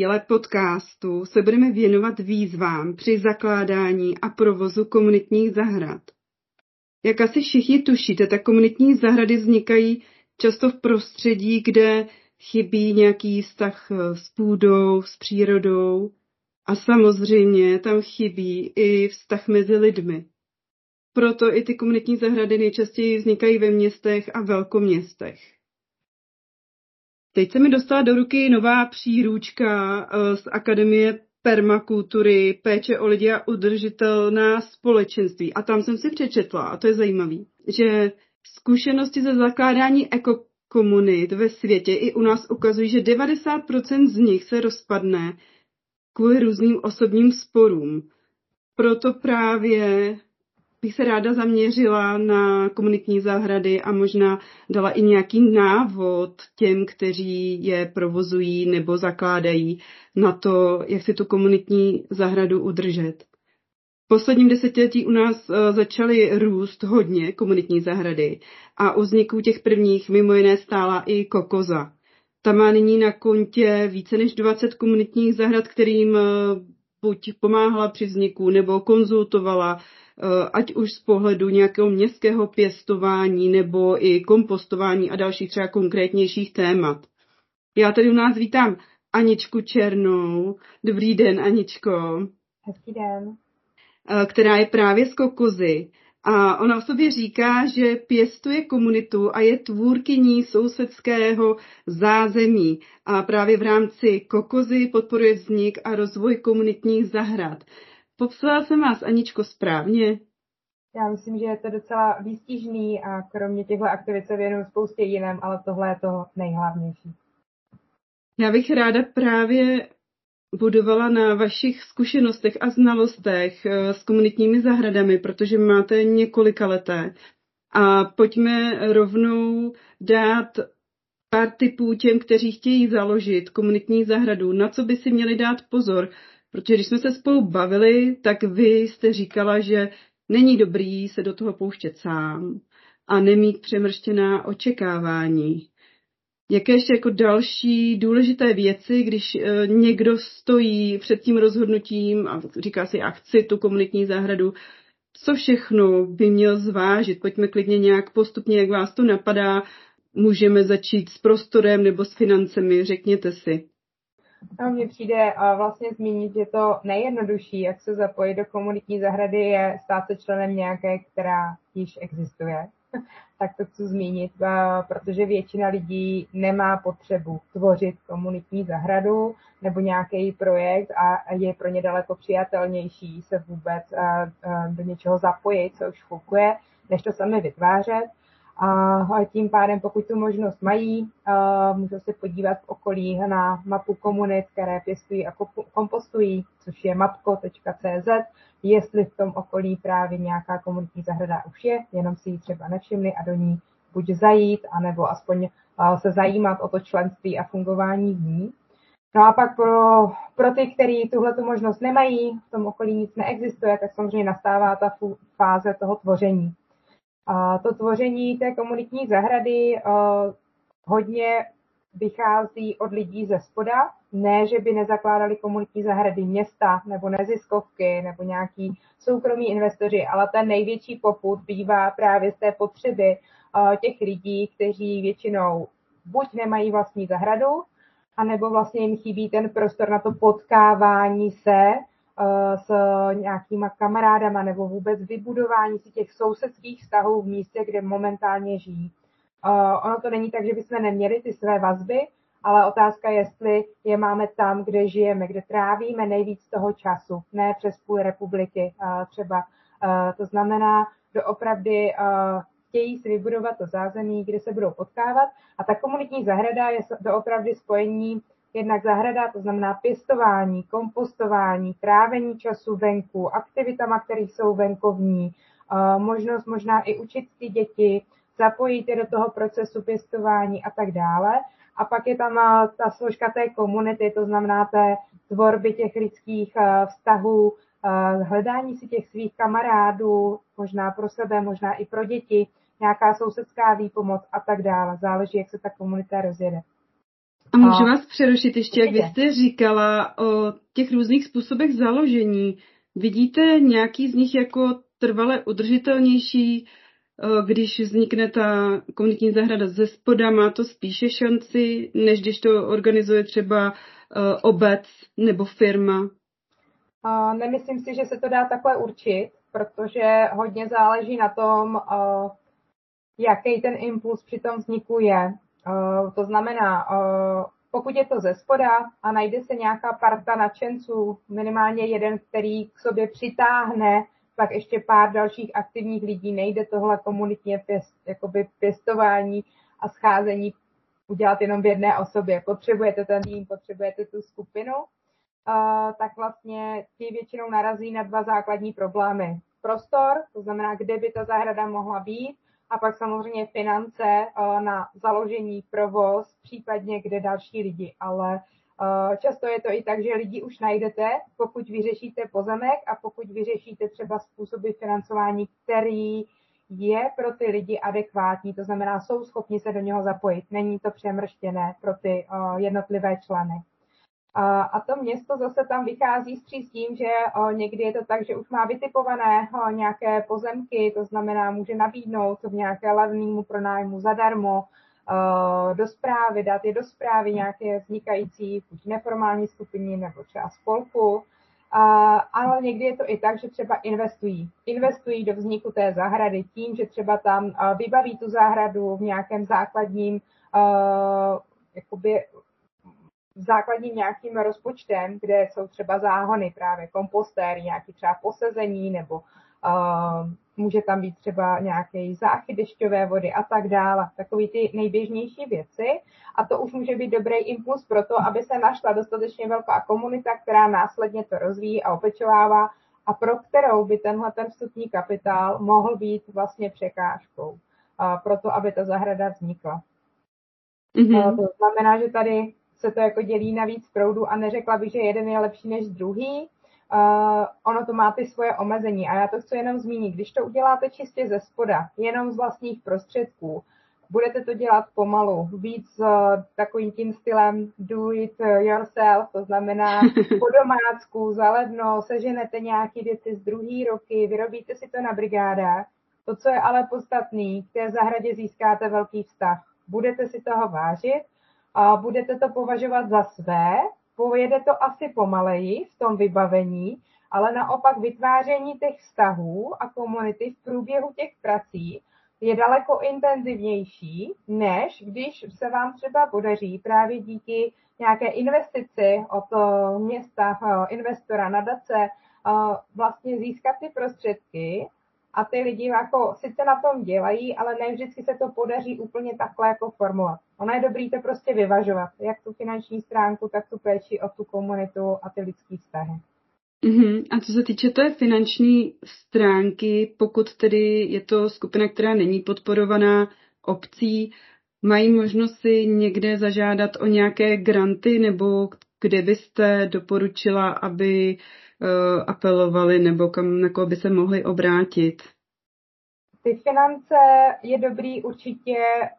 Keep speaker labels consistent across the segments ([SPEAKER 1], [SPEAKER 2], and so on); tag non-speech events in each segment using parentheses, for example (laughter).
[SPEAKER 1] Díle podcastu se budeme věnovat výzvám při zakládání a provozu komunitních zahrad. Jak asi všichni tušíte, tak komunitní zahrady vznikají často v prostředí, kde chybí nějaký vztah s půdou, s přírodou a samozřejmě tam chybí i vztah mezi lidmi. Proto i ty komunitní zahrady nejčastěji vznikají ve městech a velkoměstech. Teď se mi dostala do ruky nová příručka eh, z Akademie permakultury, péče o lidi a udržitelná společenství. A tam jsem si přečetla, a to je zajímavé, že zkušenosti ze zakládání ekokomunit ve světě i u nás ukazují, že 90% z nich se rozpadne kvůli různým osobním sporům. Proto právě bych se ráda zaměřila na komunitní zahrady a možná dala i nějaký návod těm, kteří je provozují nebo zakládají na to, jak si tu komunitní zahradu udržet. V posledním desetiletí u nás eh, začaly růst hodně komunitní zahrady a u vzniku těch prvních mimo jiné stála i Kokoza. Ta má nyní na kontě více než 20 komunitních zahrad, kterým eh, buď pomáhala při vzniku nebo konzultovala ať už z pohledu nějakého městského pěstování nebo i kompostování a dalších třeba konkrétnějších témat. Já tady u nás vítám Aničku Černou. Dobrý den, Aničko.
[SPEAKER 2] Hezký den.
[SPEAKER 1] Eh, která je právě z Kokozy. A ona o sobě říká, že pěstuje komunitu a je tvůrkyní sousedského zázemí. A právě v rámci Kokozy podporuje vznik a rozvoj komunitních zahrad. Popsala jsem vás, Aničko, správně?
[SPEAKER 2] Já myslím, že je to docela výstižný a kromě těchto aktivit se věnuju spoustě jiném, ale tohle je to nejhlavnější.
[SPEAKER 1] Já bych ráda právě budovala na vašich zkušenostech a znalostech eh, s komunitními zahradami, protože máte několika leté. A pojďme rovnou dát pár tipů těm, kteří chtějí založit komunitní zahradu, na co by si měli dát pozor, Protože když jsme se spolu bavili, tak vy jste říkala, že není dobrý se do toho pouštět sám a nemít přemrštěná očekávání. Jaké ještě jako další důležité věci, když e, někdo stojí před tím rozhodnutím a říká si, já chci tu komunitní zahradu, co všechno by měl zvážit? Pojďme klidně nějak postupně, jak vás to napadá. Můžeme začít s prostorem nebo s financemi, řekněte si.
[SPEAKER 2] No, mně přijde vlastně zmínit, že to nejjednodušší, jak se zapojit do komunitní zahrady, je stát se členem nějaké, která již existuje. (laughs) tak to chci zmínit, protože většina lidí nemá potřebu tvořit komunitní zahradu nebo nějaký projekt a je pro ně daleko přijatelnější se vůbec do něčeho zapojit, co už funguje, než to sami vytvářet. A tím pádem, pokud tu možnost mají, můžou se podívat v okolí na mapu komunit, které pěstují a kompostují, což je mapko.cz, jestli v tom okolí právě nějaká komunitní zahrada už je, jenom si ji třeba nevšimli a do ní buď zajít, anebo aspoň se zajímat o to členství a fungování v ní. No a pak pro, pro ty, kteří tuhle tu možnost nemají, v tom okolí nic neexistuje, tak samozřejmě nastává ta fáze toho tvoření. A to tvoření té komunitní zahrady uh, hodně vychází od lidí ze spoda. Ne, že by nezakládali komunitní zahrady města nebo neziskovky nebo nějaký soukromí investoři, ale ten největší poput bývá právě z té potřeby uh, těch lidí, kteří většinou buď nemají vlastní zahradu, anebo vlastně jim chybí ten prostor na to potkávání se Eh, s nějakýma kamarádama nebo vůbec vybudování si těch sousedských vztahů v místě, kde momentálně žijí. Eh, ono to není tak, že bychom neměli ty své vazby, ale otázka je, jestli je máme tam, kde žijeme, kde trávíme nejvíc toho času, ne přes půl republiky eh, třeba. To znamená doopravdy chtějí si vybudovat to zázemí, kde se budou potkávat. A ta komunitní zahrada je opravdu spojení jednak zahrada, to znamená pěstování, kompostování, trávení času venku, aktivitama, které jsou venkovní, možnost možná i učit ty děti, zapojit je do toho procesu pěstování a tak dále. A pak je tam ta složka té komunity, to znamená té tvorby těch lidských vztahů, hledání si těch svých kamarádů, možná pro sebe, možná i pro děti, nějaká sousedská výpomoc a tak dále. Záleží, jak se ta komunita rozjede.
[SPEAKER 1] A můžu vás přerušit ještě, jak vy jste říkala o těch různých způsobech založení. Vidíte nějaký z nich jako trvale udržitelnější, když vznikne ta komunitní zahrada ze spoda, má to spíše šanci, než když to organizuje třeba obec nebo firma?
[SPEAKER 2] Nemyslím si, že se to dá takhle určit, protože hodně záleží na tom, jaký ten impuls při tom vzniku je. To znamená, pokud je to ze spoda a najde se nějaká parta nadšenců, minimálně jeden, který k sobě přitáhne pak ještě pár dalších aktivních lidí, nejde tohle komunitně pěst, jakoby pěstování a scházení udělat jenom v jedné osobě. Potřebujete ten tým, potřebujete tu skupinu, uh, tak vlastně ti většinou narazí na dva základní problémy. Prostor, to znamená, kde by ta zahrada mohla být, a pak samozřejmě finance uh, na založení, provoz, případně kde další lidi. Ale uh, často je to i tak, že lidi už najdete, pokud vyřešíte pozemek a pokud vyřešíte třeba způsoby financování, který je pro ty lidi adekvátní, to znamená, jsou schopni se do něho zapojit. Není to přemrštěné pro ty jednotlivé členy. A, a to město zase tam vychází s tím, že o, někdy je to tak, že už má vytipované o, nějaké pozemky, to znamená, může nabídnout v nějaké levnému pronájmu zadarmo do zprávy, dát je do zprávy nějaké vznikající buď neformální skupiny nebo třeba spolku. A, ale někdy je to i tak, že třeba investují. Investují do vzniku té zahrady tím, že třeba tam vybaví tu zahradu v nějakém základním uh, jakoby základním nějakým rozpočtem, kde jsou třeba záhony, právě kompostéry, nějaký třeba posezení, nebo uh, může tam být třeba nějaký záchyt dešťové vody a tak dále. Takový ty nejběžnější věci. A to už může být dobrý impuls pro to, aby se našla dostatečně velká komunita, která následně to rozvíjí a opečovává a pro kterou by tenhle ten vstupní kapitál mohl být vlastně překážkou uh, pro to, aby ta zahrada vznikla. Mm-hmm. To znamená, že tady se to jako dělí na víc proudů a neřekla bych, že jeden je lepší než druhý. Uh, ono to má ty svoje omezení a já to chci jenom zmínit. Když to uděláte čistě ze spoda, jenom z vlastních prostředků, budete to dělat pomalu, víc uh, takovým tím stylem do it yourself, to znamená (laughs) po domácku, zaledno, seženete nějaké věci z druhé roky, vyrobíte si to na brigádách. To, co je ale podstatný, k té zahradě získáte velký vztah. Budete si toho vážit a budete to považovat za své, pojede to asi pomaleji v tom vybavení, ale naopak vytváření těch vztahů a komunity v průběhu těch prací je daleko intenzivnější, než když se vám třeba podaří právě díky nějaké investici od města, eh, investora, nadace, eh, vlastně získat ty prostředky a ty lidi jako sice na tom dělají, ale ne vždycky se to podaří úplně takhle jako formulovat. Ono je dobrý to prostě vyvažovat, jak tu finanční stránku, tak tu péči o tu komunitu a ty lidské vztahy.
[SPEAKER 1] Uh-huh. A co se týče té finanční stránky, pokud tedy je to skupina, která není podporovaná obcí, mají možnost si někde zažádat o nějaké granty, nebo kde byste doporučila, aby apelovali, nebo kam, na koho by se mohli obrátit?
[SPEAKER 2] Ty finance je dobrý určitě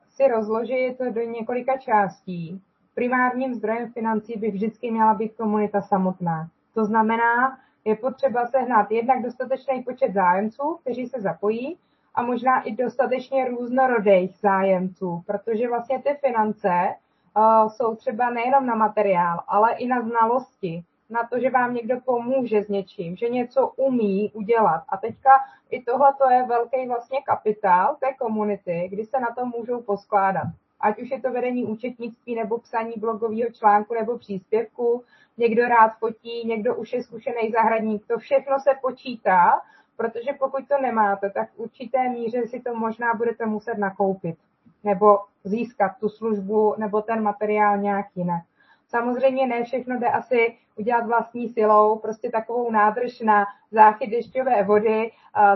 [SPEAKER 2] si rozložit do několika částí. Primárním zdrojem financí by vždycky měla být komunita samotná. To znamená, je potřeba sehnat jednak dostatečný počet zájemců, kteří se zapojí, a možná i dostatečně různorodých zájemců, protože vlastně ty finance uh, jsou třeba nejenom na materiál, ale i na znalosti, na to, že vám někdo pomůže s něčím, že něco umí udělat. A teďka i tohle to je velký vlastně kapitál té komunity, kdy se na to můžou poskládat. Ať už je to vedení účetnictví nebo psaní blogového článku nebo příspěvku, někdo rád fotí, někdo už je zkušený zahradník. To všechno se počítá, protože pokud to nemáte, tak v určité míře si to možná budete muset nakoupit nebo získat tu službu nebo ten materiál nějak jinak. Samozřejmě ne všechno jde asi udělat vlastní silou, prostě takovou nádrž na záchyt dešťové vody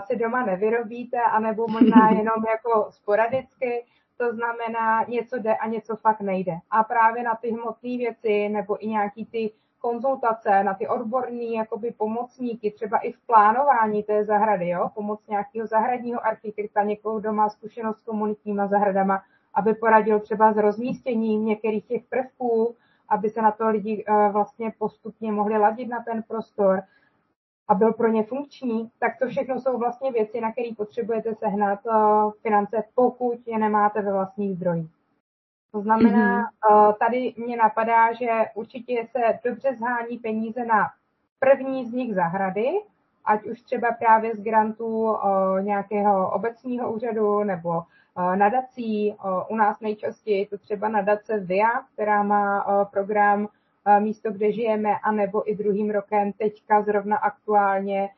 [SPEAKER 2] si doma nevyrobíte, anebo možná (laughs) jenom jako sporadicky, to znamená, něco jde a něco fakt nejde. A právě na ty hmotné věci nebo i nějaký ty konzultace, na ty odborní jakoby pomocníky, třeba i v plánování té zahrady, jo? pomoc nějakého zahradního architekta, někoho, kdo má zkušenost s komunitníma zahradama, aby poradil třeba s rozmístěním některých těch prvků, aby se na to lidi eh, vlastně postupně mohli ladit na ten prostor a byl pro ně funkční, tak to všechno jsou vlastně věci, na které potřebujete sehnat eh, finance, pokud je nemáte ve vlastních zdrojích. To znamená, mm-hmm. tady mě napadá, že určitě se dobře zhání peníze na první z nich zahrady, ať už třeba právě z grantů nějakého obecního úřadu nebo nadací. U nás nejčastěji to třeba nadace VIA, která má program Místo, kde žijeme, anebo i druhým rokem teďka zrovna aktuálně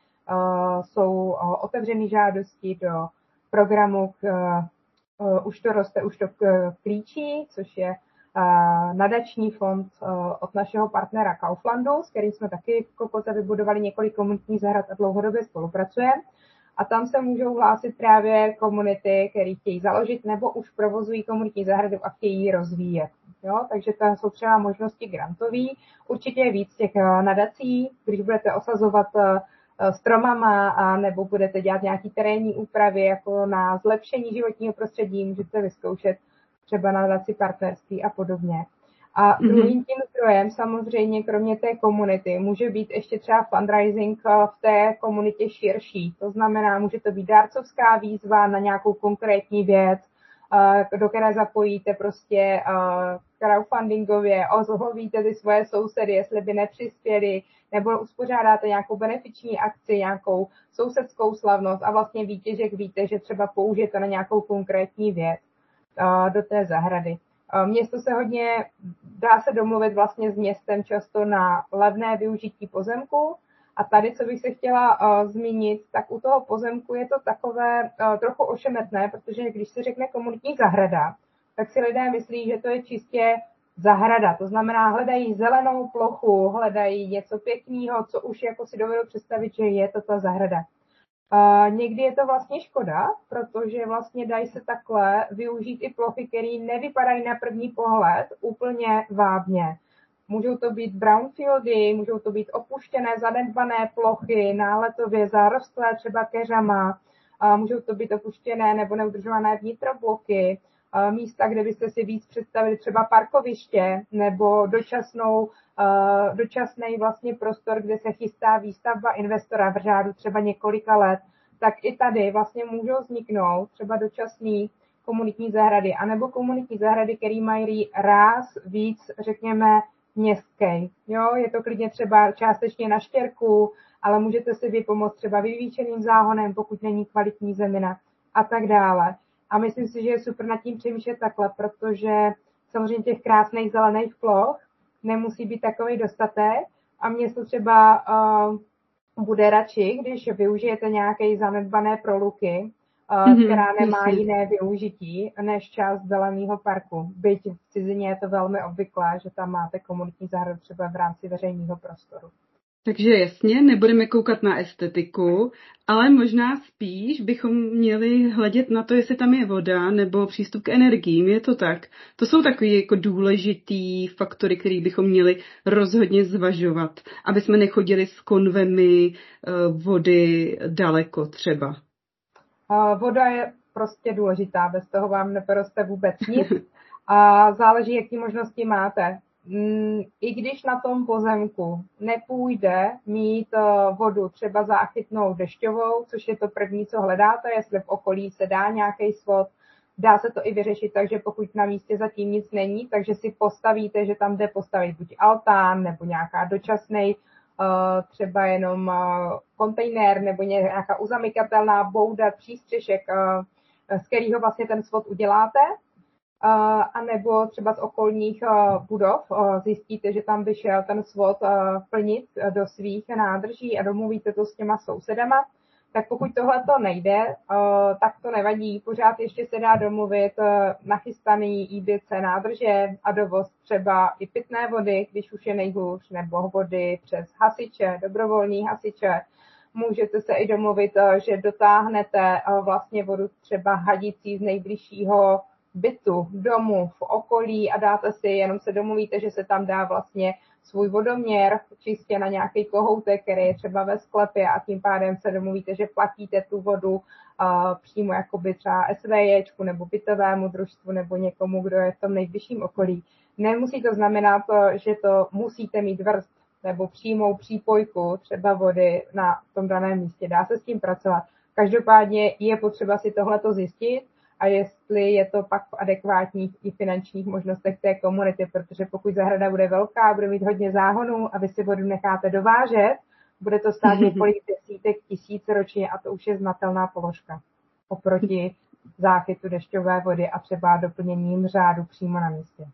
[SPEAKER 2] jsou otevřené žádosti do programu uh, už to roste, už to klíčí, což je nadační fond od našeho partnera Kauflandu, s kterým jsme taky v Kokoze vybudovali několik komunitních zahrad a dlouhodobě spolupracujeme. A tam se můžou hlásit právě komunity, které chtějí založit nebo už provozují komunitní zahradu a chtějí ji rozvíjet. Jo? Takže tam jsou třeba možnosti grantový. Určitě je víc těch nadací, když budete osazovat Eh, stromama a nebo budete dělat nějaký terénní úpravy jako na zlepšení životního prostředí, můžete vyzkoušet třeba na nadaci partnerství a podobně. A mm-hmm. druhým tím zdrojem samozřejmě, kromě té komunity, může být ještě třeba fundraising eh, v té komunitě širší. To znamená, může to být dárcovská výzva na nějakou konkrétní věc, eh, do které zapojíte prostě crowdfundingově, ozlovíte ty svoje sousedy, jestli by nepřispěli, nebo uspořádáte nějakou benefiční akci, nějakou sousedskou slavnost a vlastně výtěžek víte, že třeba použijete na nějakou konkrétní věc do té zahrady. Město se hodně, dá se domluvit vlastně s městem často na levné využití pozemku, a tady, co bych se chtěla uh, zmínit, tak u toho pozemku je to takové uh, trochu ošemetné, protože když se řekne komunitní zahrada, tak si lidé myslí, že to je čistě zahrada. To znamená, hledají zelenou plochu, hledají něco pěkného, co už jako si dovedu představit, že je to ta zahrada. Uh, někdy je to vlastně škoda, protože vlastně dají se takhle využít i plochy, které nevypadají na první pohled úplně vábně. Můžou to být brownfieldy, můžou to být opuštěné, zanedbané plochy, náletově zarostlé třeba keřama, uh, můžou to být opuštěné nebo neudržované vnitrobloky, místa, kde byste si víc představili třeba parkoviště nebo dočasnou, dočasný vlastně prostor, kde se chystá výstavba investora v řádu třeba několika let, tak i tady vlastně můžou vzniknout třeba dočasný komunitní zahrady, anebo komunitní zahrady, které mají ráz víc, řekněme, městský. Jo, je to klidně třeba částečně na štěrku, ale můžete si vypomoct třeba vyvýčeným záhonem, pokud není kvalitní zemina a tak dále. A myslím si, že je super nad tím přemýšlet takhle, protože samozřejmě těch krásných zelených ploch nemusí být takový dostatek a město třeba uh, bude radši, když využijete nějaké zanedbané proluky, uh, mm-hmm, která nemá jistý. jiné využití než část zeleného parku. Byť v cizině je to velmi obvyklé, že tam máte komunitní zahradu třeba v rámci veřejného prostoru.
[SPEAKER 1] Takže jasně, nebudeme koukat na estetiku, ale možná spíš bychom měli hledět na to, jestli tam je voda nebo přístup k energiím. Je to tak? To jsou takové jako důležitý faktory, které bychom měli rozhodně zvažovat, aby jsme nechodili s konvemi eh, vody daleko třeba.
[SPEAKER 2] Voda je prostě důležitá, bez toho vám neporoste vůbec nic. (laughs) A záleží, jaký možnosti máte. Mm, i když na tom pozemku nepůjde mít eh, vodu třeba záchytnou dešťovou, což je to první, co hledáte, jestli v okolí se dá nějaký svod, dá se to i vyřešit tak, že pokud na místě zatím nic není, takže si postavíte, že tam jde postavit buď altán nebo nějaká dočasný eh, třeba jenom eh, kontejner nebo nějaká uzamykatelná bouda, přístřešek, z kterého vlastně ten svod uděláte a nebo třeba z okolních budov zjistíte, že tam by šel ten svod plnit do svých nádrží a domluvíte to s těma sousedama, tak pokud tohle to nejde, tak to nevadí. Pořád ještě se dá domluvit nachystaný IBC nádrže a dovoz třeba i pitné vody, když už je nejhůř, nebo vody přes hasiče, dobrovolní hasiče. Můžete se i domluvit, že dotáhnete vlastně vodu třeba hadicí z nejbližšího bytu, domu, v okolí a dáte si, jenom se domluvíte, že se tam dá vlastně svůj vodoměr čistě na nějaký kohoutek, který je třeba ve sklepě a tím pádem se domluvíte, že platíte tu vodu uh, přímo jakoby třeba SVJčku nebo bytovému družstvu nebo někomu, kdo je v tom nejbližším okolí. Nemusí to znamenat, že to musíte mít vrst nebo přímou přípojku třeba vody na tom daném místě. Dá se s tím pracovat. Každopádně je potřeba si tohleto zjistit, a jestli je to pak v adekvátních i finančních možnostech té komunity, protože pokud zahrada bude velká, bude mít hodně záhonů a vy si vodu necháte dovážet, bude to stát (laughs) několik desítek tisíc ročně a to už je znatelná položka oproti (laughs) záchytu dešťové vody a třeba doplněním řádu přímo na místě.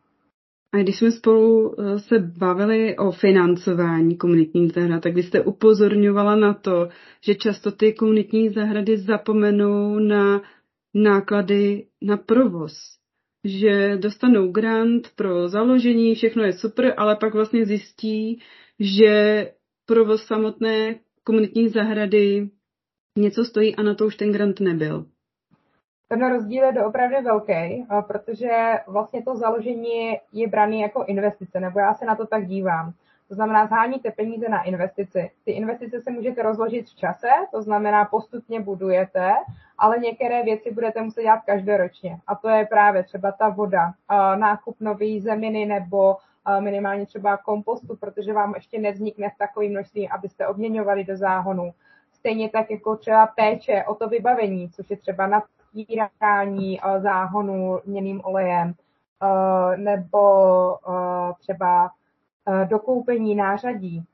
[SPEAKER 1] A když jsme spolu eh, se bavili o financování komunitních zahrad, tak vy jste upozorňovala na to, že často ty komunitní zahrady zapomenou na náklady na provoz. Že dostanou grant pro založení, všechno je super, ale pak vlastně zjistí, že provoz samotné komunitní zahrady něco stojí a na to už ten grant nebyl.
[SPEAKER 2] Ten rozdíl je doopravdy velký, protože vlastně to založení je braný jako investice, nebo já se na to tak dívám. To znamená, zháníte peníze na investici. Ty investice se můžete rozložit v čase, to znamená, postupně budujete, ale některé věci budete muset dělat každoročně. A to je právě třeba ta voda, nákup nový zeminy nebo minimálně třeba kompostu, protože vám ještě nevznikne v takovým množství, abyste obměňovali do záhonu. Stejně tak jako třeba péče o to vybavení, což je třeba natírání záhonu měným olejem, nebo třeba dokoupení nářadí.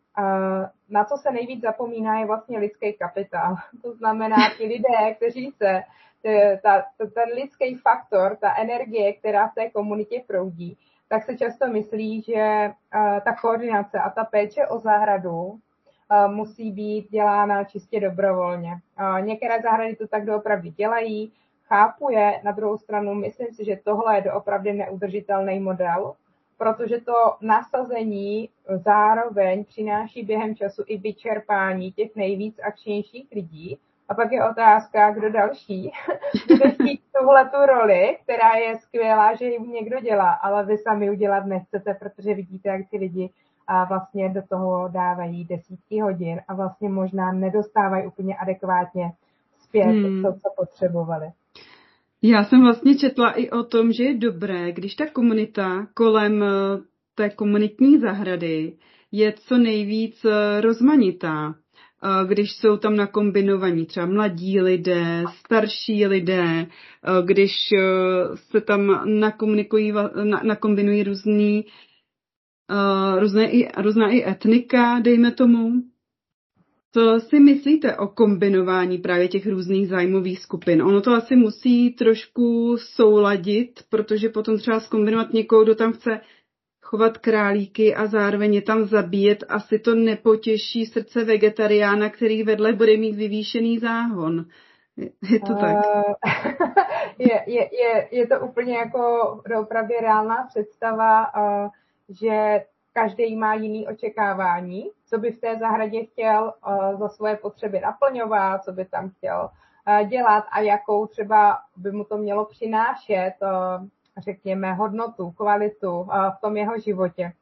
[SPEAKER 2] Na co se nejvíc zapomíná je vlastně lidský kapitál. (laughs) To znamená ti lidé, kteří se, ta, ten lidský faktor, ta energie, která v té komunitě proudí, tak se často myslí, že eh, ta koordinace a ta péče o zahradu eh, musí být dělána čistě dobrovolně. Některé zahrady to tak doopravdy dělají, chápu je, na druhou stranu myslím si, že tohle je doopravdy neudržitelný model, protože to nasazení zároveň přináší během času i vyčerpání těch nejvíc akčnějších lidí. A pak je otázka, kdo další (laughs) bude chtít tuhle tu roli, která je skvělá, že ji někdo dělá, ale vy sami udělat nechcete, protože vidíte, jak ty lidi a vlastně do toho dávají desítky hodin a vlastně možná nedostávají úplně adekvátně zpět hmm. to, co potřebovali.
[SPEAKER 1] Já jsem vlastně četla i o tom, že je dobré, když ta komunita kolem eh, té komunitní zahrady je co nejvíc eh, rozmanitá. Eh, když jsou tam nakombinovaní třeba mladí lidé, starší lidé, když se tam nakomunikují, nakombinují různý, různé i, různá i etnika, dejme tomu, co si myslíte o kombinování právě těch různých zájmových skupin? Ono to asi musí trošku souladit, protože potom třeba skombinovat někoho, kdo tam chce chovat králíky a zároveň je tam zabíjet, asi to nepotěší srdce vegetariána, který vedle bude mít vyvýšený záhon. Je to tak? Eh, (laughs)
[SPEAKER 2] je, je, je, je to úplně jako opravdu reálná představa, eh, že každý má jiný očekávání, co by v té zahradě chtěl uh, za svoje potřeby naplňovat, co by tam chtěl uh, dělat a jakou třeba by mu to mělo přinášet, uh, řekněme, hodnotu, kvalitu v tom jeho životě.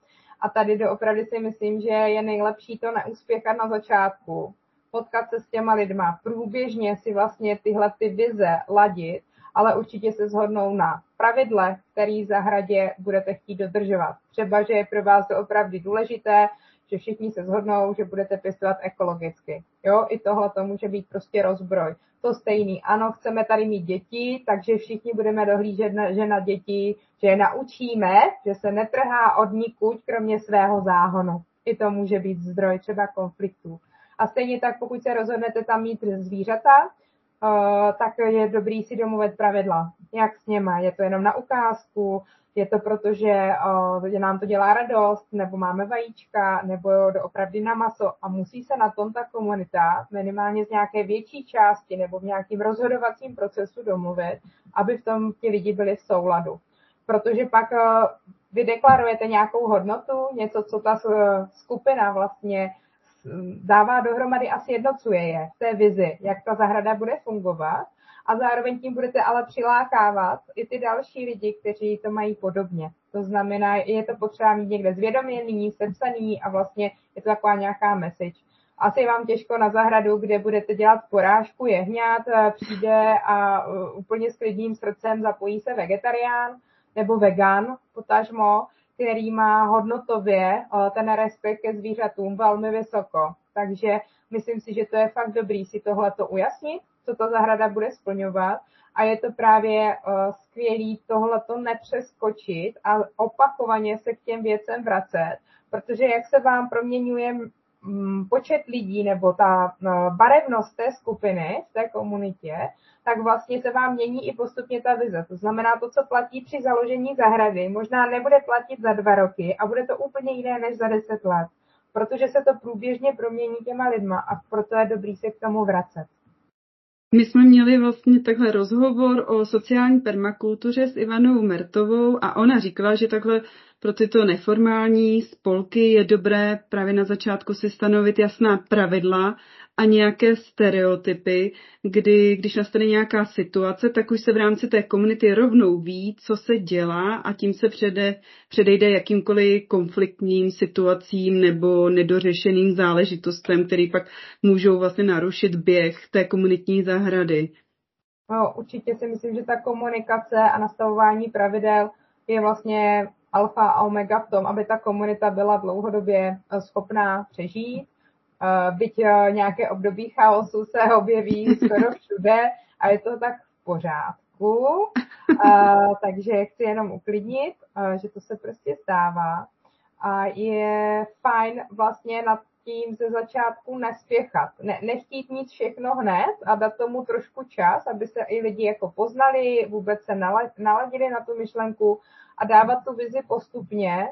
[SPEAKER 2] A tady doopravdy si myslím, že je nejlepší to neúspěchat na začátku, potkat se s těma lidma, průběžně si vlastně tyhle ty vize ladit ale určitě se shodnou na pravidle, který zahradě budete chtít dodržovat. Třeba, že je pro vás to opravdu důležité, že všichni se shodnou, že budete pěstovat ekologicky. Jo, i tohle to může být prostě rozbroj. To stejný, ano, chceme tady mít děti, takže všichni budeme dohlížet, na, že na děti, že je naučíme, že se netrhá od nikud, kromě svého záhonu. I to může být zdroj třeba konfliktů. A stejně tak, pokud se rozhodnete tam mít zvířata, tak je dobrý si domluvit pravidla. Jak s něma? Je to jenom na ukázku? Je to proto, že uh, nám to dělá radost, nebo máme vajíčka, nebo doopravdy na maso a musí se na tom ta komunita minimálně z nějaké větší části nebo v nějakým rozhodovacím procesu domluvit, aby v tom ti lidi byli v souladu. Protože pak uh, vy deklarujete nějakou hodnotu, něco, co ta skupina vlastně dává dohromady a sjednocuje je v té vizi, jak ta zahrada bude fungovat a zároveň tím budete ale přilákávat i ty další lidi, kteří to mají podobně. To znamená, je to potřeba mít někde zvědoměný, sepsaný a vlastně je to taková nějaká message. Asi vám těžko na zahradu, kde budete dělat porážku jehňat, eh, přijde a eh, úplně s klidným srdcem zapojí se vegetarián nebo vegan, potažmo, který má hodnotově eh, ten respekt ke zvířatům velmi vysoko. Takže myslím si, že to je fakt dobrý si tohleto ujasnit co ta zahrada bude splňovat a je to právě uh, skvělý tohleto nepřeskočit a opakovaně se k těm věcem vracet, protože jak se vám proměňuje počet lidí nebo ta uh, barevnost té skupiny v té komunitě, tak vlastně se vám mění i postupně ta vize. To znamená, to, co platí při založení zahrady, možná nebude platit za dva roky a bude to úplně jiné než za deset let, protože se to průběžně promění těma lidma a proto je dobrý se k tomu vracet.
[SPEAKER 1] My jsme měli vlastně takhle rozhovor o sociální permakultuře s Ivanou Mertovou a ona říkala, že takhle pro tyto neformální spolky je dobré právě na začátku si stanovit jasná pravidla a nějaké stereotypy, kdy když nastane nějaká situace, tak už se v rámci té komunity rovnou ví, co se dělá a tím se přede, předejde jakýmkoliv konfliktním situacím nebo nedořešeným záležitostem, který pak můžou vlastně narušit běh té komunitní zahrady.
[SPEAKER 2] No, určitě si myslím, že ta komunikace a nastavování pravidel je vlastně alfa a omega v tom, aby ta komunita byla dlouhodobě schopná přežít Eh, byť eh, nějaké období chaosu se objeví skoro (laughs) všude a je to tak v pořádku. Uh, (laughs) takže chci jenom uklidnit, uh, že to se prostě stává. A je fajn vlastně nad tím ze začátku nespěchat. Ne, nechtít mít všechno hned a dát tomu trošku čas, aby se i lidi jako poznali, vůbec se naladili na tu myšlenku a dávat tu vizi postupně,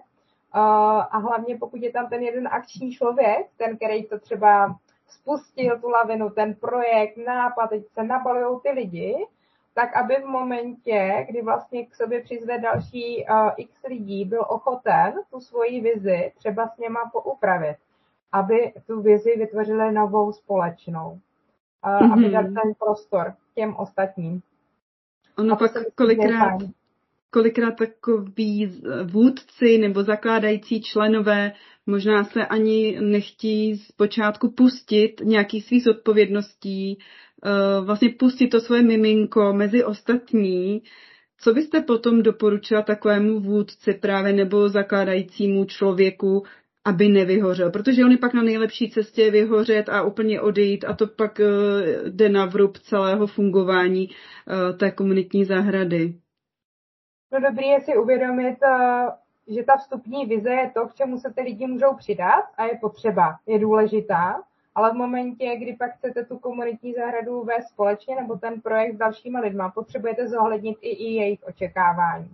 [SPEAKER 2] a hlavně pokud je tam ten jeden akční člověk, ten, který to třeba spustil tu lavinu, ten projekt, nápad, teď se nabalují ty lidi, tak aby v momentě, kdy vlastně k sobě přizve další uh, x lidí, byl ochoten tu svoji vizi třeba s něma poupravit, aby tu vizi vytvořili novou společnou, uh, mm-hmm. aby dali ten prostor těm ostatním.
[SPEAKER 1] Ono pak kolikrát, kolikrát takový vůdci nebo zakládající členové možná se ani nechtí zpočátku pustit nějaký svých zodpovědností, eh, vlastně pustit to svoje miminko mezi ostatní. Co byste potom doporučila takovému vůdci právě nebo zakládajícímu člověku, aby nevyhořel, protože on je pak na nejlepší cestě vyhořet a úplně odejít a to pak eh, jde na vrub celého fungování eh, té komunitní zahrady.
[SPEAKER 2] No dobrý je si uvědomit, eh, že ta vstupní vize je to, k čemu se ty lidi můžou přidat a je potřeba, je důležitá, ale v momentě, kdy pak chcete tu komunitní zahradu vést společně nebo ten projekt s dalšíma lidma, potřebujete zohlednit i, i jejich očekávání.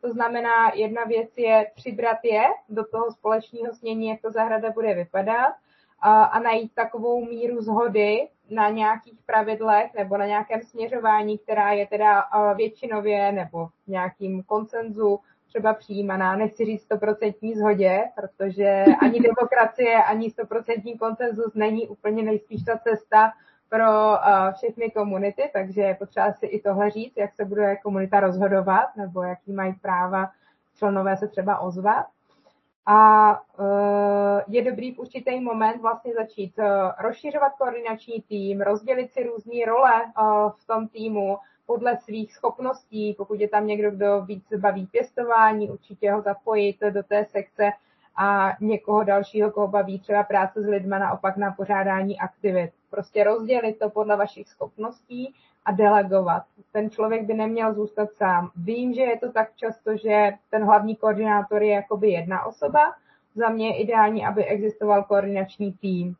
[SPEAKER 2] To znamená, jedna věc je přibrat je do toho společného snění, jak to zahrada bude vypadat a, a najít takovou míru zhody na nějakých pravidlech nebo na nějakém směřování, která je teda většinově nebo v nějakým koncenzu třeba přijímaná. Nechci říct stoprocentní zhodě, protože ani (laughs) demokracie, ani stoprocentní koncenzus není úplně nejspíš ta cesta pro všechny komunity, takže je potřeba si i tohle říct, jak se bude komunita rozhodovat, nebo jaký mají práva členové se třeba ozvat a eh, je dobrý v určitý moment vlastně začít eh, rozšiřovat koordinační tým, rozdělit si různé role eh, v tom týmu podle svých schopností, pokud je tam někdo, kdo víc baví pěstování, určitě ho zapojit do té sekce a někoho dalšího, koho baví třeba práce s lidmi, naopak na pořádání aktivit. Prostě rozdělit to podle vašich schopností a delegovat. Ten člověk by neměl zůstat sám. Vím, že je to tak často, že ten hlavní koordinátor je jakoby jedna osoba. Za mě je ideální, aby existoval koordinační tým.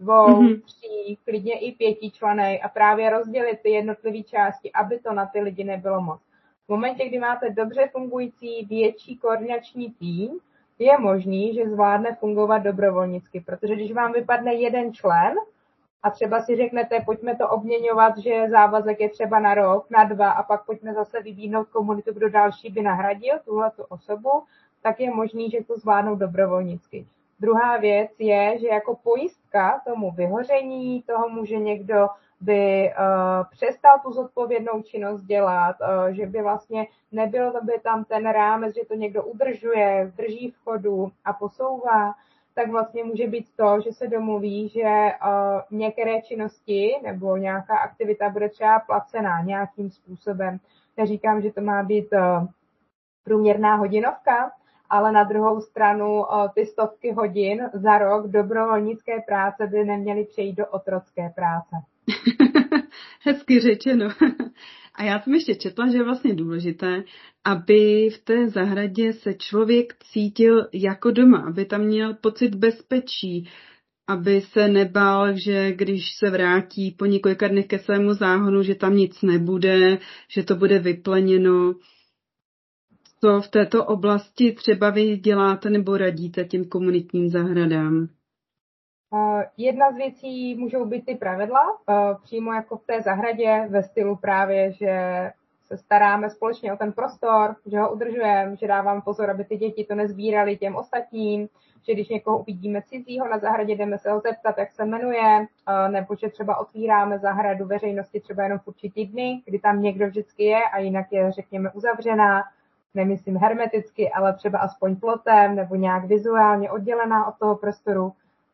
[SPEAKER 2] dvou, mm-hmm. tří, klidně i pěti členej a právě rozdělit ty jednotlivé části, aby to na ty lidi nebylo moc. V momentě, kdy máte dobře fungující větší koordinační tým, je možný, že zvládne fungovat dobrovolnicky, protože když vám vypadne jeden člen a třeba si řeknete, pojďme to obměňovat, že závazek je třeba na rok, na dva a pak pojďme zase vyvínout komunitu, kdo další by nahradil tuhle tu osobu, tak je možný, že to zvládnou dobrovolnicky. Druhá věc je, že jako pojistka tomu vyhoření toho může někdo by uh, přestal tu zodpovědnou činnost dělat, uh, že by vlastně nebyl to by tam ten rámec, že to někdo udržuje, drží v chodu a posouvá, tak vlastně může být to, že se domluví, že uh, některé činnosti nebo nějaká aktivita bude třeba placená nějakým způsobem. Neříkám, že to má být průměrná hodinovka, ale na druhou stranu ty stovky hodin za rok dobrovolnické práce by neměly přejít do otrocké práce. (laughs)
[SPEAKER 1] Hezky řečeno. (laughs) A já jsem ještě četla, že je vlastně důležité, aby v té zahradě se člověk cítil jako doma, aby tam měl pocit bezpečí, aby se nebál, že když se vrátí po několika dnech ke svému záhonu, že tam nic nebude, že to bude vypleněno. Co v této oblasti třeba vy děláte nebo radíte těm komunitním zahradám?
[SPEAKER 2] Jedna z věcí můžou být ty pravidla, přímo jako v té zahradě ve stylu právě, že se staráme společně o ten prostor, že ho udržujeme, že dávám pozor, aby ty děti to nezbírali těm ostatním, že když někoho uvidíme cizího na zahradě, jdeme se ho zeptat, jak se jmenuje, nebo že třeba otvíráme zahradu veřejnosti třeba jenom v určitý dny, kdy tam někdo vždycky je a jinak je, řekněme, uzavřená, nemyslím hermeticky, ale třeba aspoň plotem nebo nějak vizuálně oddělená od toho prostoru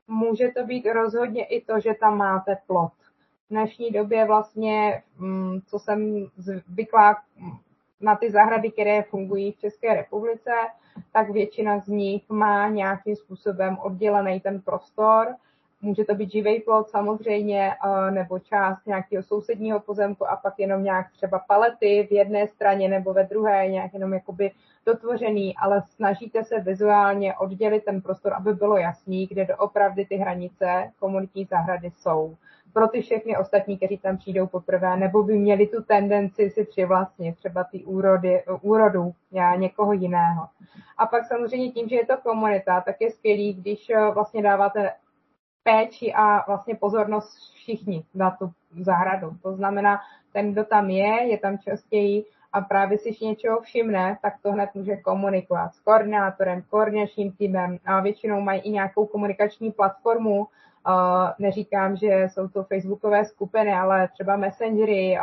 [SPEAKER 2] může to být rozhodně i to, že tam máte plot. V dnešní době vlastně, mm, co jsem zvyklá na ty zahrady, které fungují v České republice, tak většina z nich má nějakým způsobem oddělený ten prostor. Může to být živý plot samozřejmě, nebo část nějakého sousedního pozemku a pak jenom nějak třeba palety v jedné straně nebo ve druhé, nějak jenom jakoby dotvořený, ale snažíte se vizuálně oddělit ten prostor, aby bylo jasný, kde doopravdy ty hranice komunitní zahrady jsou. Pro ty všechny ostatní, kteří tam přijdou poprvé, nebo by měli tu tendenci si přivlastnit třeba ty úrody, úrodu někoho jiného. A pak samozřejmě tím, že je to komunita, tak je skvělý, když eh, vlastně dáváte péči a vlastně pozornost všichni na tu zahradu. To znamená, ten, kdo tam je, je tam častěji a právě si něčeho všimne, tak to hned může komunikovat s koordinátorem, koordinačním týmem a většinou mají i nějakou komunikační platformu. Neříkám, že jsou to facebookové skupiny, ale třeba messengery,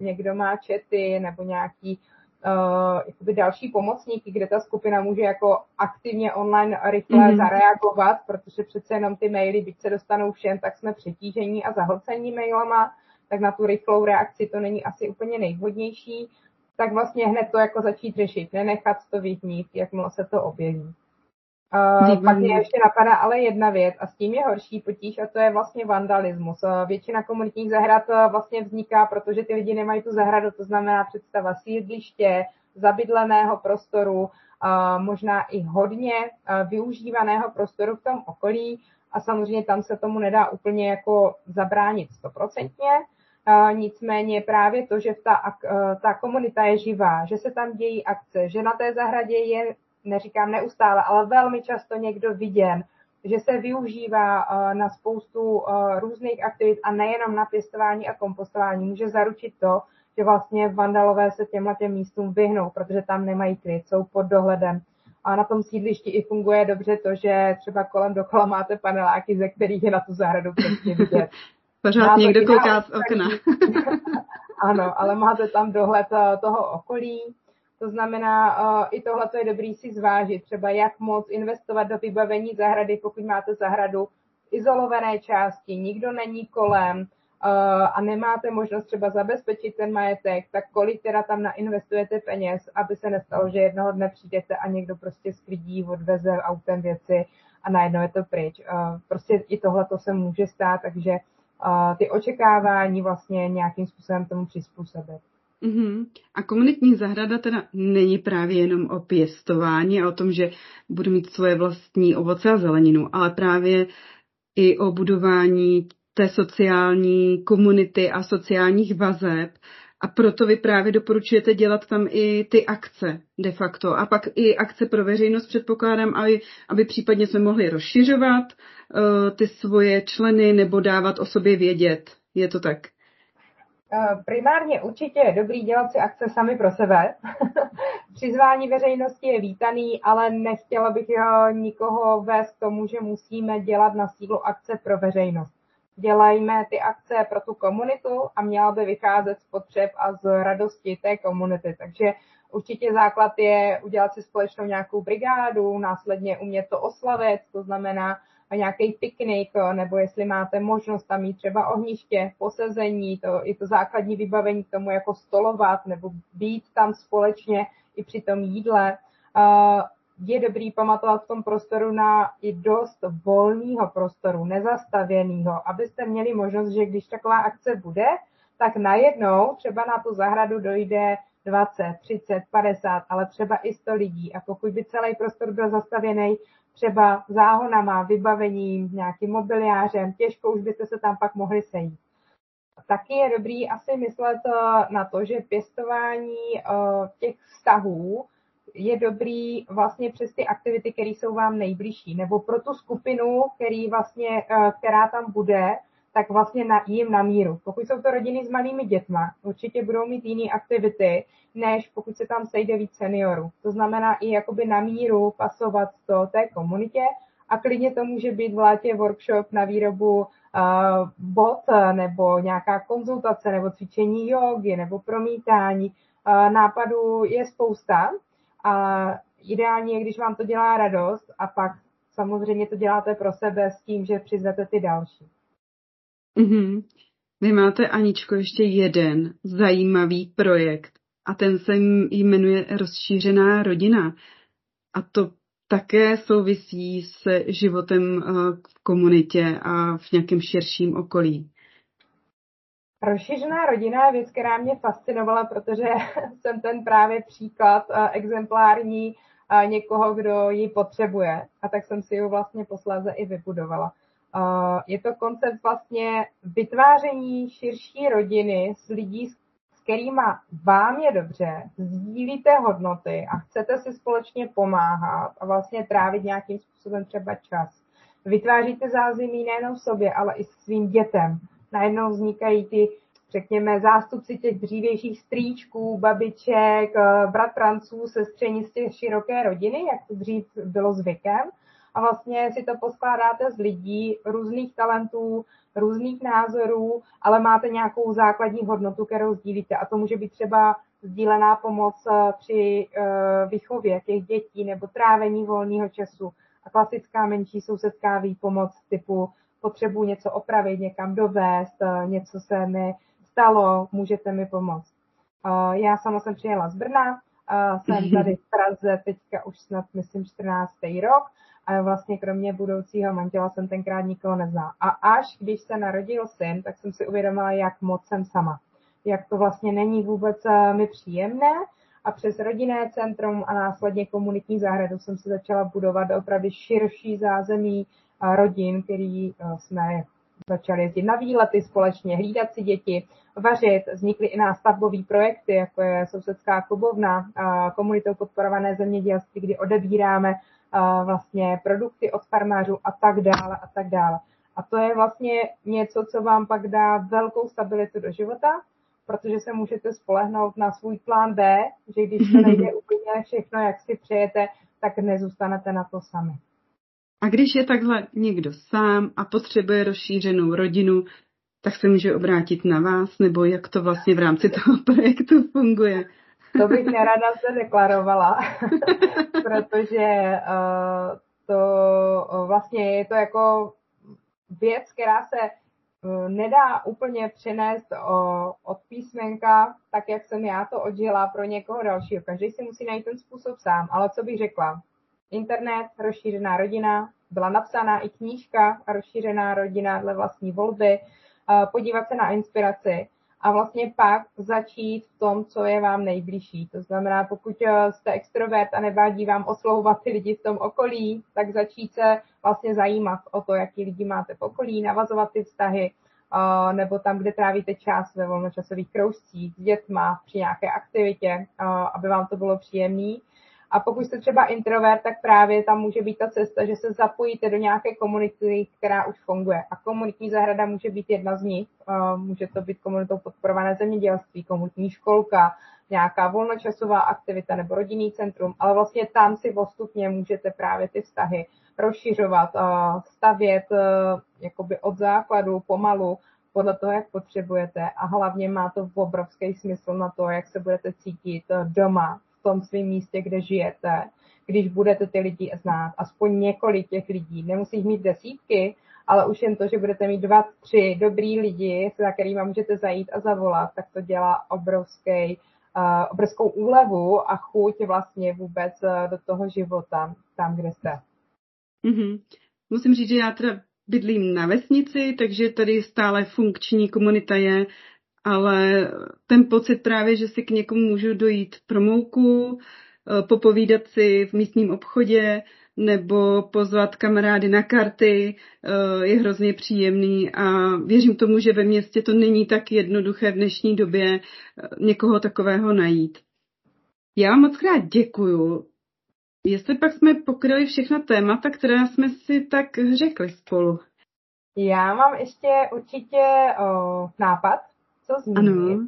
[SPEAKER 2] někdo má chaty nebo nějaký uh, jakoby další pomocníky, kde ta skupina může jako aktivně online rychle mm-hmm. zareagovat, protože přece jenom ty maily, byť se dostanou všem, tak jsme přetížení a zahlcení mailama, tak na tu rychlou reakci to není asi úplně nejvhodnější tak vlastně hned to jako začít řešit, nenechat to vyhnít, jakmile se to objeví. Uh, pak mě ještě napadá ale jedna věc a s tím je horší potíž a to je vlastně vandalismus. Uh, většina komunitních zahrad uh, vlastně vzniká, protože ty lidi nemají tu zahradu, to znamená představa sídliště, zabydleného prostoru, možná i hodně využívaného prostoru v tom okolí a samozřejmě tam se tomu nedá úplně jako zabránit stoprocentně, nicméně právě to, že ta, ta komunita je živá, že se tam dějí akce, že na té zahradě je, neříkám neustále, ale velmi často někdo viděn, že se využívá e, na spoustu e, různých aktivit a nejenom na pěstování a kompostování, může zaručit to, že vlastně vandalové se těmhle těm místům vyhnou, protože tam nemají klid, jsou pod dohledem. A na tom sídlišti i funguje dobře to, že třeba kolem dokola máte paneláky, ze kterých je na tu zahradu prostě vidět. (laughs)
[SPEAKER 1] Pořád někdo kouká z okna. (laughs)
[SPEAKER 2] ano, ale máte tam dohled eh, toho okolí. To znamená, uh, i tohle je dobrý si zvážit, třeba jak moc investovat do vybavení zahrady, pokud máte zahradu v izolované části, nikdo není kolem uh, a nemáte možnost třeba zabezpečit ten majetek, tak kolik teda tam nainvestujete peněz, aby se nestalo, že jednoho dne přijdete a někdo prostě sklidí, odveze autem věci a najednou je to pryč. Uh, prostě i tohle to se může stát, takže ty očekávání vlastně nějakým způsobem tomu přizpůsobit.
[SPEAKER 1] Uh-huh. A komunitní zahrada teda není právě jenom o pěstování a o tom, že budu mít svoje vlastní ovoce a zeleninu, ale právě i o budování té sociální komunity a sociálních vazeb. A proto vy právě doporučujete dělat tam i ty akce de facto. A pak i akce pro veřejnost předpokládám, aby, aby případně jsme mohli rozšiřovat uh, ty svoje členy nebo dávat o sobě vědět. Je to tak?
[SPEAKER 2] Eh, primárně určitě je dobrý dělat si akce sami pro sebe. (laughs) Přizvání veřejnosti je vítaný, ale nechtěla bych nikoho vést k tomu, že musíme dělat na sílu akce pro veřejnost. Dělejme ty akce pro tu komunitu a měla by vycházet z potřeb a z radosti té komunity. Takže určitě základ je udělat si společnou nějakou brigádu, následně umět to oslavit, to znamená nějaký piknik, nebo jestli máte možnost tam mít třeba ohniště, posezení, to je to základní vybavení k tomu jako stolovat, nebo být tam společně i při tom jídle. Je dobrý pamatovat v tom prostoru na i dost volného prostoru, nezastavěného, abyste měli možnost, že když taková akce bude, tak najednou třeba na tu zahradu dojde 20, 30, 50, ale třeba i 100 lidí. A pokud by celý prostor byl zastavěný třeba záhonama, vybavením, nějakým mobiliářem, těžko už byste se tam pak mohli sejít. Taky je dobrý asi myslet eh, na to, že pěstování eh, těch vztahů je dobrý vlastně přes ty aktivity, které jsou vám nejbližší, nebo pro tu skupinu, který vlastně, eh, která tam bude, tak vlastně na, jim na míru. Pokud jsou to rodiny s malými dětma, určitě budou mít jiné aktivity, než pokud se tam sejde víc seniorů. To znamená i jakoby na míru pasovat to té komunitě a klidně to může být v létě workshop na výrobu uh, bot nebo nějaká konzultace nebo cvičení jogy nebo promítání. Uh, nápadů je spousta a ideální je, když vám to dělá radost a pak samozřejmě to děláte pro sebe s tím, že přizvete ty další.
[SPEAKER 1] Mm-hmm. Vy máte, Aničko, ještě jeden zajímavý projekt a ten se jmenuje Rozšířená rodina. A to také souvisí s životem eh, v komunitě a v nějakém širším okolí.
[SPEAKER 2] Rozšířená rodina je věc, která mě fascinovala, protože (laughs) jsem ten právě příklad eh, exemplární eh, někoho, kdo ji potřebuje. A tak jsem si ji vlastně posléze i vybudovala. Je to koncept vlastně vytváření širší rodiny s lidí, s kterými vám je dobře, sdílíte hodnoty a chcete si společně pomáhat a vlastně trávit nějakým způsobem třeba čas. Vytváříte zázemí nejenom sobě, ale i svým dětem. Najednou vznikají ty, řekněme, zástupci těch dřívějších strýčků, babiček, bratranců, sestření z těch široké rodiny, jak to dřív bylo zvykem a vlastně si to poskládáte z lidí, různých talentů, různých názorů, ale máte nějakou základní hodnotu, kterou sdílíte. A to může být třeba sdílená pomoc eh, při eh, výchově těch dětí nebo trávení volného času a klasická menší sousedská výpomoc typu potřebuji něco opravit, někam dovést, eh, něco se mi stalo, můžete mi pomoct. Já sama jsem přijela z Brna, jsem (laughs) tady v Praze teďka už snad, myslím, 14. rok a vlastně kromě budoucího manžela jsem tenkrát nikoho neznala. A až když se narodil syn, tak jsem si uvědomila, jak moc jsem sama. Jak to vlastně není vůbec eh, mi příjemné a přes rodinné centrum a následně komunitní zahradu jsem se začala budovat opravdu širší zázemí eh, rodin, který eh, jsme začali jezdit na výlety společně, hlídat si děti, vařit. Vznikly i nástavbové projekty, jako je sousedská klubovna, komunitou podporované zemědělství, kdy odebíráme vlastně produkty od farmářů a tak dále a tak dále. A to je vlastně něco, co vám pak dá velkou stabilitu do života, protože se můžete spolehnout na svůj plán B, že když to (laughs) nejde úplně všechno, jak si přejete, tak nezůstanete na to sami.
[SPEAKER 1] A když je takhle někdo sám a potřebuje rozšířenou rodinu, tak se může obrátit na vás, nebo jak to vlastně v rámci toho (laughs) projektu funguje?
[SPEAKER 2] To bych nerada se deklarovala, (laughs) protože uh, to uh, vlastně je to jako věc, která se uh, nedá úplně přenést uh, od písmenka, tak jak jsem já to odžila pro někoho dalšího. Každý si musí najít ten způsob sám, ale co bych řekla? Internet, rozšířená rodina, byla napsána i knížka Rozšířená rodina dle vlastní volby, podívat se na inspiraci a vlastně pak začít v tom, co je vám nejbližší. To znamená, pokud eh, jste extrovert a nevádí vám oslovovat ty lidi v tom okolí, tak začít se vlastně zajímat o to, jaký lidi máte v okolí, navazovat ty vztahy, eh, nebo tam, kde trávíte čas ve volnočasových kroužcích s dětma při nějaké aktivitě, eh, aby vám to bylo příjemné. A pokud jste třeba introvert, tak právě tam může být ta cesta, že se zapojíte do nějaké komunity, která už funguje. A komunitní zahrada může být jedna z nich. Může to být komunitou podporované zemědělství, komunitní školka, nějaká volnočasová aktivita nebo rodinný centrum, ale vlastně tam si postupně můžete právě ty vztahy rozšiřovat, stavět jakoby od základu pomalu podle toho, jak potřebujete a hlavně má to obrovský smysl na to, jak se budete cítit doma tom svém místě, kde žijete, když budete ty lidi znát, aspoň několik těch lidí, nemusí mít desítky, ale už jen to, že budete mít dva, tři dobrý lidi, za kterými můžete zajít a zavolat, tak to dělá obrovský, uh, obrovskou úlevu a chuť vlastně vůbec uh, do toho života, tam, kde jste.
[SPEAKER 1] Mm-hmm. Musím říct, že já teda bydlím na vesnici, takže tady stále funkční komunita je ale ten pocit právě, že si k někomu můžu dojít pro mouku, eh, popovídat si v místním obchodě nebo pozvat kamarády na karty eh, je hrozně příjemný a věřím tomu, že ve městě to není tak jednoduché v dnešní době eh, někoho takového najít. Já vám moc krát děkuju. Jestli pak jsme pokryli všechna témata, která jsme si tak řekli spolu.
[SPEAKER 2] Já mám ještě určitě o, nápad, co zmínit.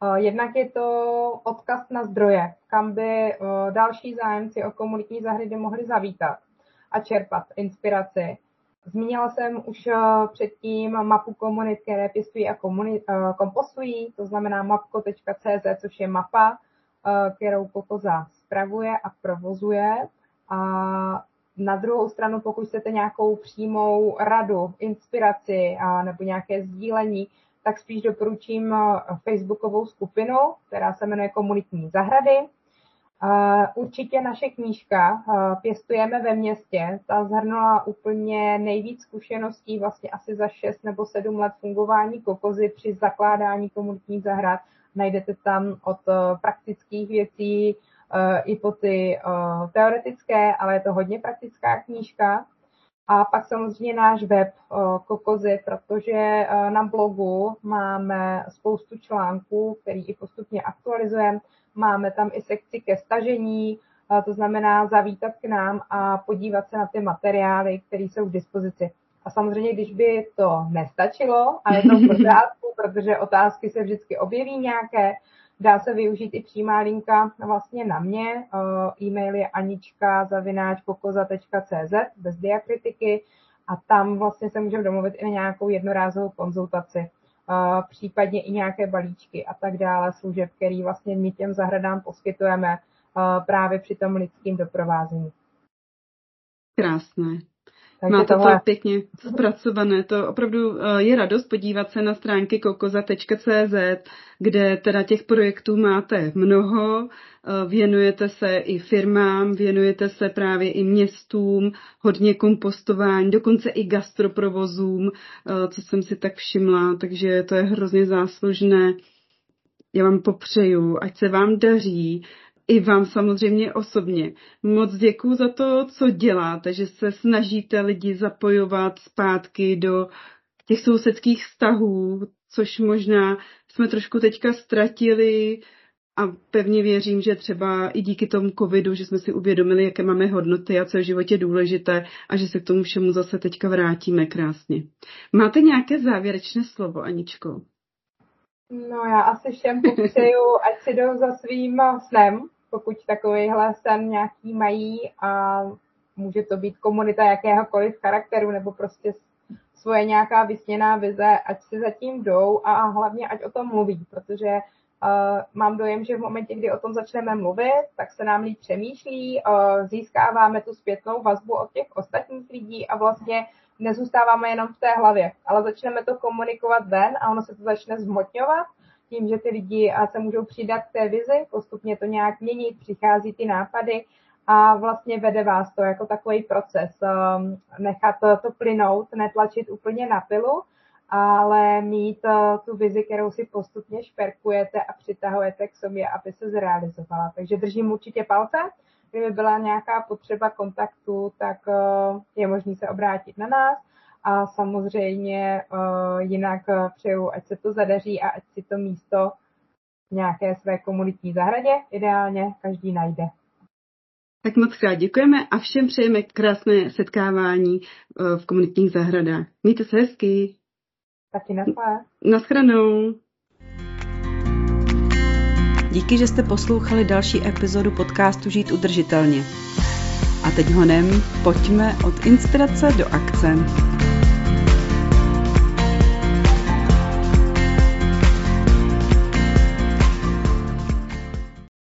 [SPEAKER 2] Ano. Jednak je to odkaz na zdroje, kam by další zájemci o komunitní zahrady mohli zavítat a čerpat inspiraci. Zmínila jsem už předtím mapu komunit, které pěstují a komunit, kompostují, to znamená mapko.cz, což je mapa, kterou Kokoza spravuje a provozuje. A na druhou stranu, pokud chcete nějakou přímou radu, inspiraci a, nebo nějaké sdílení, tak spíš doporučím eh, facebookovou skupinu, která se jmenuje Komunitní zahrady. Eh, určitě naše knížka eh, Pěstujeme ve městě, ta zhrnula úplně nejvíc zkušeností vlastně asi za 6 nebo 7 let fungování kokozy při zakládání komunitních zahrad. Najdete tam od praktických věcí i po ty teoretické, ale je to hodně praktická knížka. A pak samozřejmě náš web Kokozy, protože na blogu máme spoustu článků, který i postupně aktualizujeme. Máme tam i sekci ke stažení, to znamená zavítat k nám a podívat se na ty materiály, které jsou k dispozici. A samozřejmě, když by to nestačilo, a je to v pořádku, (laughs) protože otázky se vždycky objeví nějaké, Dá se využít i přímá linka vlastně na mě. Eh, e-mail je anička.pokoza.cz bez diakritiky a tam vlastně se můžeme domluvit i na nějakou jednorázovou konzultaci, eh, případně i nějaké balíčky a tak dále služeb, který vlastně my těm zahradám poskytujeme eh, právě při tom lidským doprovázení.
[SPEAKER 1] Krásné. Takže Máte tohle... to pěkně zpracované. To opravdu eh, je radost podívat se na stránky kokoza.cz, kde teda těch projektů máte mnoho. Eh, věnujete se i firmám, věnujete se právě i městům, hodně kompostování, dokonce i gastroprovozům, eh, co jsem si tak všimla, takže to je hrozně záslužné. Já vám popřeju, ať se vám daří, i vám samozřejmě osobně. Moc děkuji za to, co děláte, že se snažíte lidi zapojovat zpátky do těch sousedských vztahů, což možná jsme trošku teďka ztratili a pevně věřím, že třeba i díky tomu covidu, že jsme si uvědomili, jaké máme hodnoty a co je v životě důležité a že se k tomu všemu zase teďka vrátíme krásně. Máte nějaké závěrečné slovo, Aničko?
[SPEAKER 2] No já asi všem popřeju, ať si jdou za svým snem, pokud takovýhle sen nějaký mají a může to být komunita jakéhokoliv charakteru nebo prostě svoje nějaká vysněná vize, ať si zatím jdou a hlavně ať o tom mluví, protože uh, mám dojem, že v momentě, kdy o tom začneme mluvit, tak se nám líp přemýšlí, uh, získáváme tu zpětnou vazbu od těch ostatních lidí a vlastně nezůstáváme jenom v té hlavě, ale začneme to komunikovat ven a ono se to začne zhmotňovat tím, že ty lidi se můžou přidat k té vizi, postupně to nějak měnit, přichází ty nápady a vlastně vede vás to jako takový proces. Um, nechat to plynout, netlačit úplně na pilu ale mít uh, tu vizi, kterou si postupně šperkujete a přitahujete k sobě, aby se zrealizovala. Takže držím určitě palce. Kdyby byla nějaká potřeba kontaktu, tak uh, je možné se obrátit na nás. A samozřejmě uh, jinak přeju, ať se to zadaří a ať si to místo v nějaké své komunitní zahradě ideálně každý najde.
[SPEAKER 1] Tak moc krát děkujeme a všem přejeme krásné setkávání v komunitních zahradách. Mějte se hezky.
[SPEAKER 2] Taky naschle.
[SPEAKER 1] Naschranou.
[SPEAKER 3] Díky, že jste poslouchali další epizodu podcastu Žít udržitelně. A teď honem, pojďme od inspirace do akce.